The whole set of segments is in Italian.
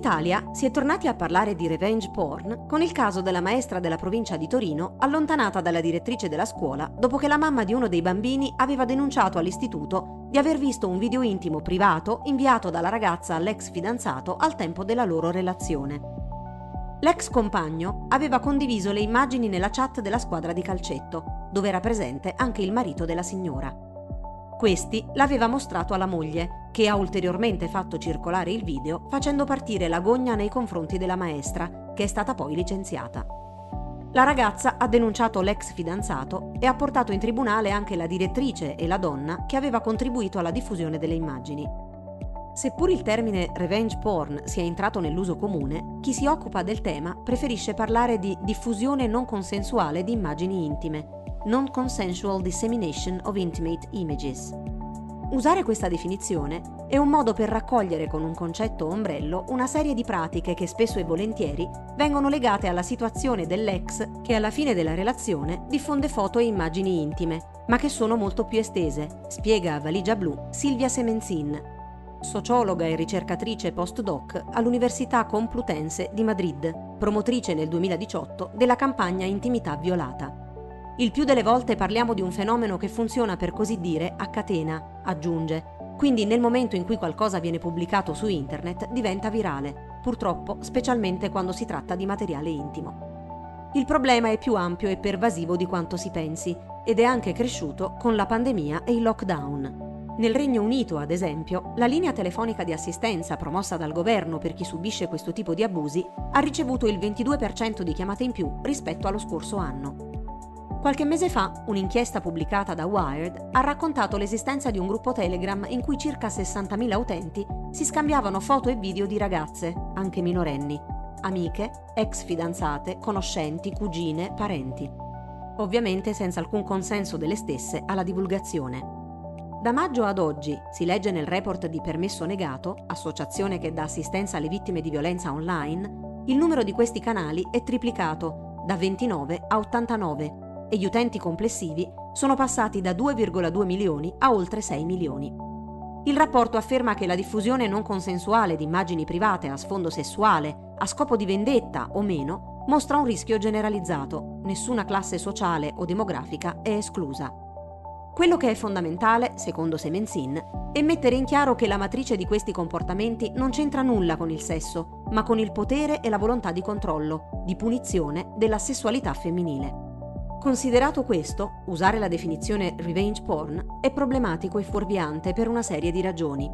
Italia si è tornati a parlare di revenge porn con il caso della maestra della provincia di Torino allontanata dalla direttrice della scuola dopo che la mamma di uno dei bambini aveva denunciato all'istituto di aver visto un video intimo privato inviato dalla ragazza all'ex fidanzato al tempo della loro relazione. L'ex compagno aveva condiviso le immagini nella chat della squadra di calcetto, dove era presente anche il marito della signora. Questi l'aveva mostrato alla moglie, che ha ulteriormente fatto circolare il video facendo partire la gogna nei confronti della maestra, che è stata poi licenziata. La ragazza ha denunciato l'ex fidanzato e ha portato in tribunale anche la direttrice e la donna che aveva contribuito alla diffusione delle immagini. Seppur il termine revenge porn sia entrato nell'uso comune, chi si occupa del tema preferisce parlare di diffusione non consensuale di immagini intime, Non-Consensual Dissemination of Intimate Images. Usare questa definizione è un modo per raccogliere con un concetto ombrello una serie di pratiche che spesso e volentieri vengono legate alla situazione dell'ex che alla fine della relazione diffonde foto e immagini intime, ma che sono molto più estese, spiega a Valigia Blu Silvia Semenzin, sociologa e ricercatrice postdoc all'Università Complutense di Madrid, promotrice nel 2018 della campagna Intimità Violata. Il più delle volte parliamo di un fenomeno che funziona per così dire a catena, aggiunge. Quindi nel momento in cui qualcosa viene pubblicato su internet diventa virale, purtroppo specialmente quando si tratta di materiale intimo. Il problema è più ampio e pervasivo di quanto si pensi ed è anche cresciuto con la pandemia e il lockdown. Nel Regno Unito, ad esempio, la linea telefonica di assistenza promossa dal governo per chi subisce questo tipo di abusi ha ricevuto il 22% di chiamate in più rispetto allo scorso anno. Qualche mese fa, un'inchiesta pubblicata da Wired ha raccontato l'esistenza di un gruppo Telegram in cui circa 60.000 utenti si scambiavano foto e video di ragazze, anche minorenni, amiche, ex fidanzate, conoscenti, cugine, parenti. Ovviamente senza alcun consenso delle stesse alla divulgazione. Da maggio ad oggi, si legge nel report di Permesso Negato, associazione che dà assistenza alle vittime di violenza online, il numero di questi canali è triplicato, da 29 a 89 e gli utenti complessivi sono passati da 2,2 milioni a oltre 6 milioni. Il rapporto afferma che la diffusione non consensuale di immagini private a sfondo sessuale, a scopo di vendetta o meno, mostra un rischio generalizzato, nessuna classe sociale o demografica è esclusa. Quello che è fondamentale, secondo Semenzin, è mettere in chiaro che la matrice di questi comportamenti non c'entra nulla con il sesso, ma con il potere e la volontà di controllo, di punizione della sessualità femminile. Considerato questo, usare la definizione revenge porn è problematico e fuorviante per una serie di ragioni.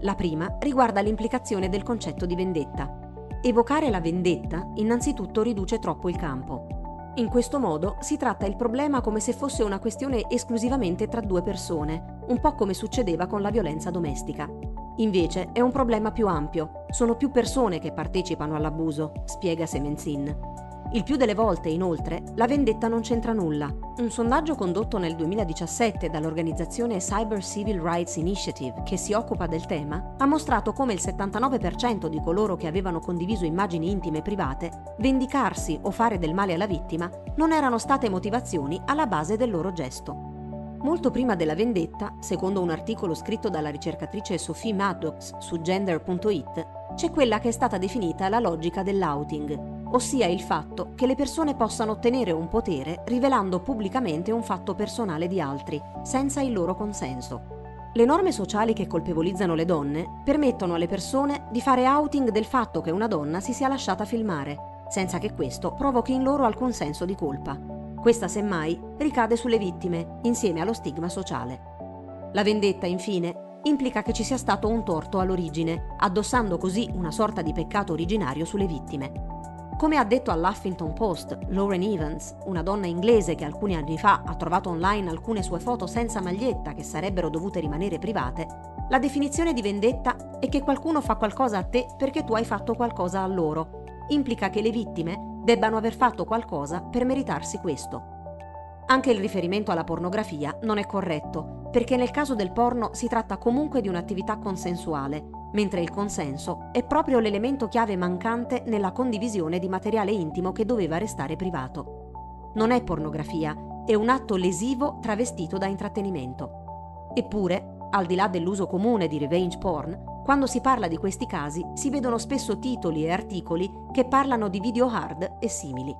La prima riguarda l'implicazione del concetto di vendetta. Evocare la vendetta innanzitutto riduce troppo il campo. In questo modo si tratta il problema come se fosse una questione esclusivamente tra due persone, un po' come succedeva con la violenza domestica. Invece è un problema più ampio, sono più persone che partecipano all'abuso, spiega Semenzin. Il più delle volte, inoltre, la vendetta non c'entra nulla. Un sondaggio condotto nel 2017 dall'organizzazione Cyber Civil Rights Initiative, che si occupa del tema, ha mostrato come il 79% di coloro che avevano condiviso immagini intime private, vendicarsi o fare del male alla vittima, non erano state motivazioni alla base del loro gesto. Molto prima della vendetta, secondo un articolo scritto dalla ricercatrice Sophie Maddox su gender.it, c'è quella che è stata definita la logica dell'outing, ossia il fatto che le persone possano ottenere un potere rivelando pubblicamente un fatto personale di altri, senza il loro consenso. Le norme sociali che colpevolizzano le donne permettono alle persone di fare outing del fatto che una donna si sia lasciata filmare, senza che questo provochi in loro alcun senso di colpa. Questa semmai ricade sulle vittime, insieme allo stigma sociale. La vendetta, infine, implica che ci sia stato un torto all'origine, addossando così una sorta di peccato originario sulle vittime. Come ha detto all'Huffington Post Lauren Evans, una donna inglese che alcuni anni fa ha trovato online alcune sue foto senza maglietta che sarebbero dovute rimanere private, la definizione di vendetta è che qualcuno fa qualcosa a te perché tu hai fatto qualcosa a loro. Implica che le vittime debbano aver fatto qualcosa per meritarsi questo. Anche il riferimento alla pornografia non è corretto, perché nel caso del porno si tratta comunque di un'attività consensuale, mentre il consenso è proprio l'elemento chiave mancante nella condivisione di materiale intimo che doveva restare privato. Non è pornografia, è un atto lesivo travestito da intrattenimento. Eppure, al di là dell'uso comune di revenge porn, quando si parla di questi casi si vedono spesso titoli e articoli che parlano di video hard e simili.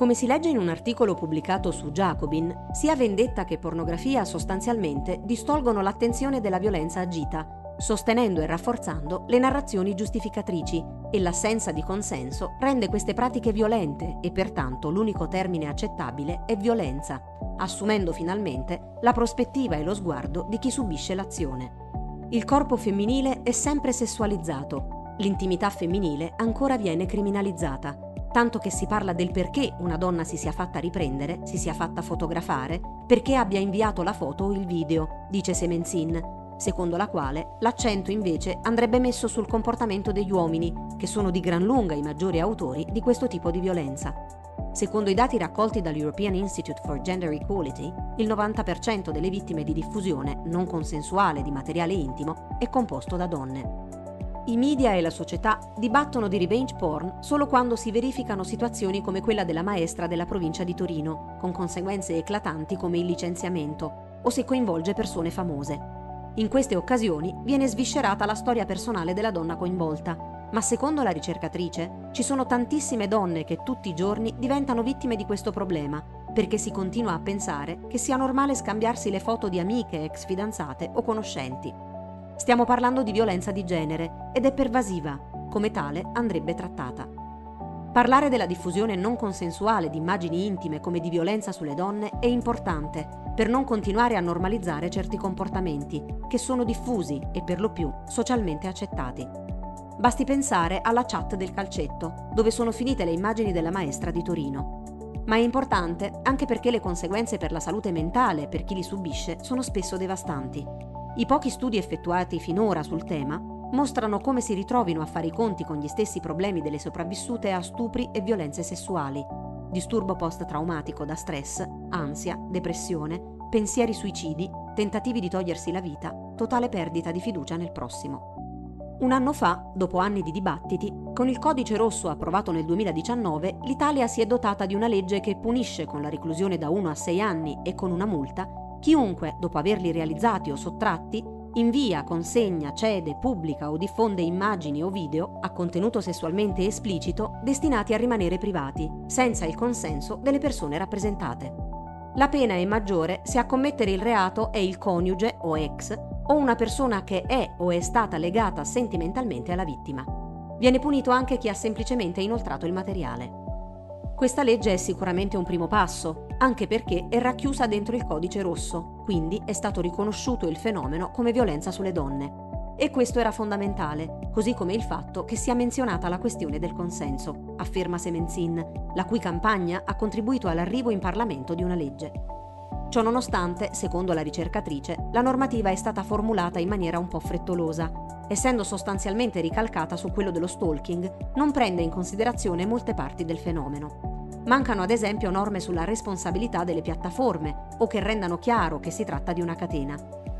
Come si legge in un articolo pubblicato su Jacobin, sia vendetta che pornografia sostanzialmente distolgono l'attenzione della violenza agita, sostenendo e rafforzando le narrazioni giustificatrici e l'assenza di consenso rende queste pratiche violente e pertanto l'unico termine accettabile è violenza, assumendo finalmente la prospettiva e lo sguardo di chi subisce l'azione. Il corpo femminile è sempre sessualizzato, l'intimità femminile ancora viene criminalizzata, tanto che si parla del perché una donna si sia fatta riprendere, si sia fatta fotografare, perché abbia inviato la foto o il video, dice Semenzin, secondo la quale l'accento invece andrebbe messo sul comportamento degli uomini, che sono di gran lunga i maggiori autori di questo tipo di violenza. Secondo i dati raccolti dall'European Institute for Gender Equality, il 90% delle vittime di diffusione non consensuale di materiale intimo è composto da donne. I media e la società dibattono di revenge porn solo quando si verificano situazioni come quella della maestra della provincia di Torino, con conseguenze eclatanti come il licenziamento, o se coinvolge persone famose. In queste occasioni viene sviscerata la storia personale della donna coinvolta, ma secondo la ricercatrice ci sono tantissime donne che tutti i giorni diventano vittime di questo problema, perché si continua a pensare che sia normale scambiarsi le foto di amiche, ex fidanzate o conoscenti. Stiamo parlando di violenza di genere ed è pervasiva, come tale andrebbe trattata. Parlare della diffusione non consensuale di immagini intime come di violenza sulle donne è importante per non continuare a normalizzare certi comportamenti che sono diffusi e per lo più socialmente accettati. Basti pensare alla chat del calcetto, dove sono finite le immagini della maestra di Torino. Ma è importante anche perché le conseguenze per la salute mentale per chi li subisce sono spesso devastanti. I pochi studi effettuati finora sul tema mostrano come si ritrovino a fare i conti con gli stessi problemi delle sopravvissute a stupri e violenze sessuali, disturbo post-traumatico da stress, ansia, depressione, pensieri suicidi, tentativi di togliersi la vita, totale perdita di fiducia nel prossimo. Un anno fa, dopo anni di dibattiti, con il codice rosso approvato nel 2019, l'Italia si è dotata di una legge che punisce con la reclusione da 1 a 6 anni e con una multa chiunque, dopo averli realizzati o sottratti, invia, consegna, cede, pubblica o diffonde immagini o video a contenuto sessualmente esplicito destinati a rimanere privati, senza il consenso delle persone rappresentate. La pena è maggiore se a commettere il reato è il coniuge o ex o una persona che è o è stata legata sentimentalmente alla vittima. Viene punito anche chi ha semplicemente inoltrato il materiale. Questa legge è sicuramente un primo passo, anche perché è racchiusa dentro il codice rosso, quindi è stato riconosciuto il fenomeno come violenza sulle donne. E questo era fondamentale, così come il fatto che sia menzionata la questione del consenso, afferma Semenzin, la cui campagna ha contribuito all'arrivo in Parlamento di una legge. Ciononostante, secondo la ricercatrice, la normativa è stata formulata in maniera un po' frettolosa. Essendo sostanzialmente ricalcata su quello dello stalking, non prende in considerazione molte parti del fenomeno. Mancano ad esempio norme sulla responsabilità delle piattaforme o che rendano chiaro che si tratta di una catena.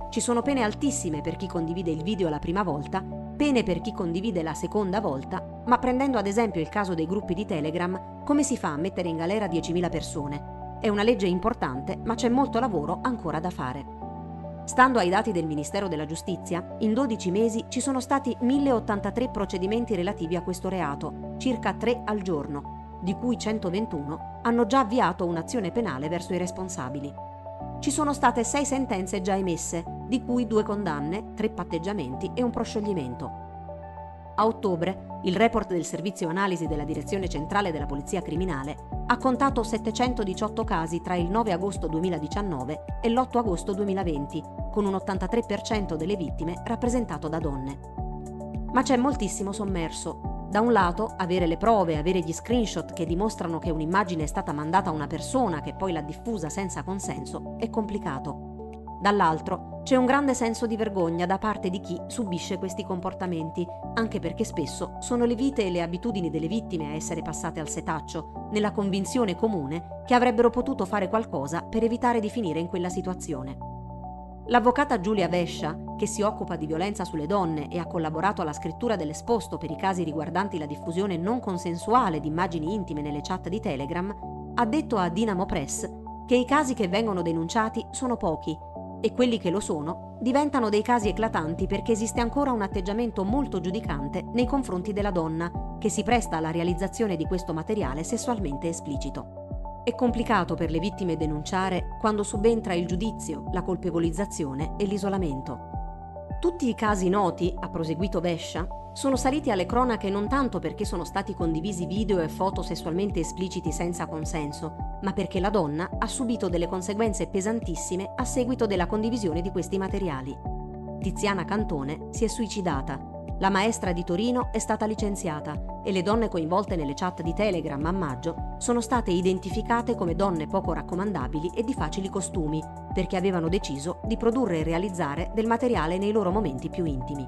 Ci sono pene altissime per chi condivide il video la prima volta, pene per chi condivide la seconda volta, ma prendendo ad esempio il caso dei gruppi di Telegram, come si fa a mettere in galera 10.000 persone? È una legge importante, ma c'è molto lavoro ancora da fare. Stando ai dati del Ministero della Giustizia, in 12 mesi ci sono stati 1083 procedimenti relativi a questo reato, circa 3 al giorno, di cui 121 hanno già avviato un'azione penale verso i responsabili. Ci sono state sei sentenze già emesse, di cui due condanne, tre patteggiamenti e un proscioglimento. A ottobre, il report del servizio analisi della Direzione Centrale della Polizia Criminale ha contato 718 casi tra il 9 agosto 2019 e l'8 agosto 2020, con un 83% delle vittime rappresentato da donne. Ma c'è moltissimo sommerso Da un lato, avere le prove, avere gli screenshot che dimostrano che un'immagine è stata mandata a una persona che poi l'ha diffusa senza consenso è complicato. Dall'altro, c'è un grande senso di vergogna da parte di chi subisce questi comportamenti, anche perché spesso sono le vite e le abitudini delle vittime a essere passate al setaccio, nella convinzione comune che avrebbero potuto fare qualcosa per evitare di finire in quella situazione. L'avvocata Giulia Vescia, che si occupa di violenza sulle donne e ha collaborato alla scrittura dell'esposto per i casi riguardanti la diffusione non consensuale di immagini intime nelle chat di Telegram, ha detto a Dynamo Press che i casi che vengono denunciati sono pochi e quelli che lo sono diventano dei casi eclatanti perché esiste ancora un atteggiamento molto giudicante nei confronti della donna che si presta alla realizzazione di questo materiale sessualmente esplicito. È complicato per le vittime denunciare quando subentra il giudizio, la colpevolizzazione e l'isolamento. Tutti i casi noti, ha proseguito Vescia, sono saliti alle cronache non tanto perché sono stati condivisi video e foto sessualmente espliciti senza consenso, ma perché la donna ha subito delle conseguenze pesantissime a seguito della condivisione di questi materiali. Tiziana Cantone si è suicidata, la maestra di Torino è stata licenziata e le donne coinvolte nelle chat di Telegram a maggio sono state identificate come donne poco raccomandabili e di facili costumi, perché avevano deciso di produrre e realizzare del materiale nei loro momenti più intimi.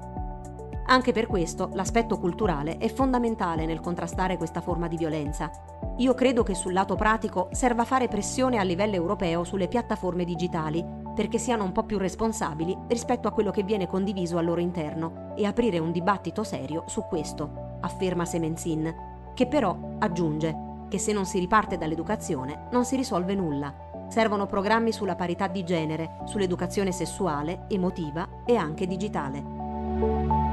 Anche per questo l'aspetto culturale è fondamentale nel contrastare questa forma di violenza. Io credo che sul lato pratico serva fare pressione a livello europeo sulle piattaforme digitali perché siano un po' più responsabili rispetto a quello che viene condiviso al loro interno e aprire un dibattito serio su questo, afferma Semenzin, che però aggiunge che se non si riparte dall'educazione non si risolve nulla. Servono programmi sulla parità di genere, sull'educazione sessuale, emotiva e anche digitale.